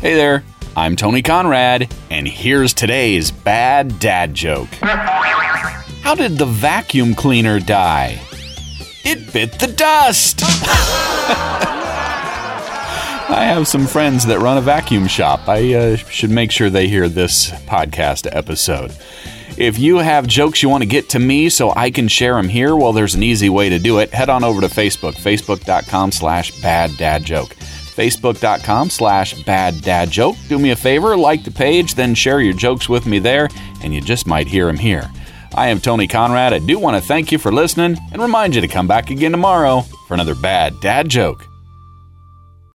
Hey there, I'm Tony Conrad, and here's today's bad dad joke. How did the vacuum cleaner die? It bit the dust! I have some friends that run a vacuum shop. I uh, should make sure they hear this podcast episode. If you have jokes you want to get to me so I can share them here, well, there's an easy way to do it. Head on over to Facebook, facebook.com slash bad dad joke. Facebook.com slash bad dad joke. Do me a favor, like the page, then share your jokes with me there, and you just might hear them here. I am Tony Conrad. I do want to thank you for listening and remind you to come back again tomorrow for another bad dad joke.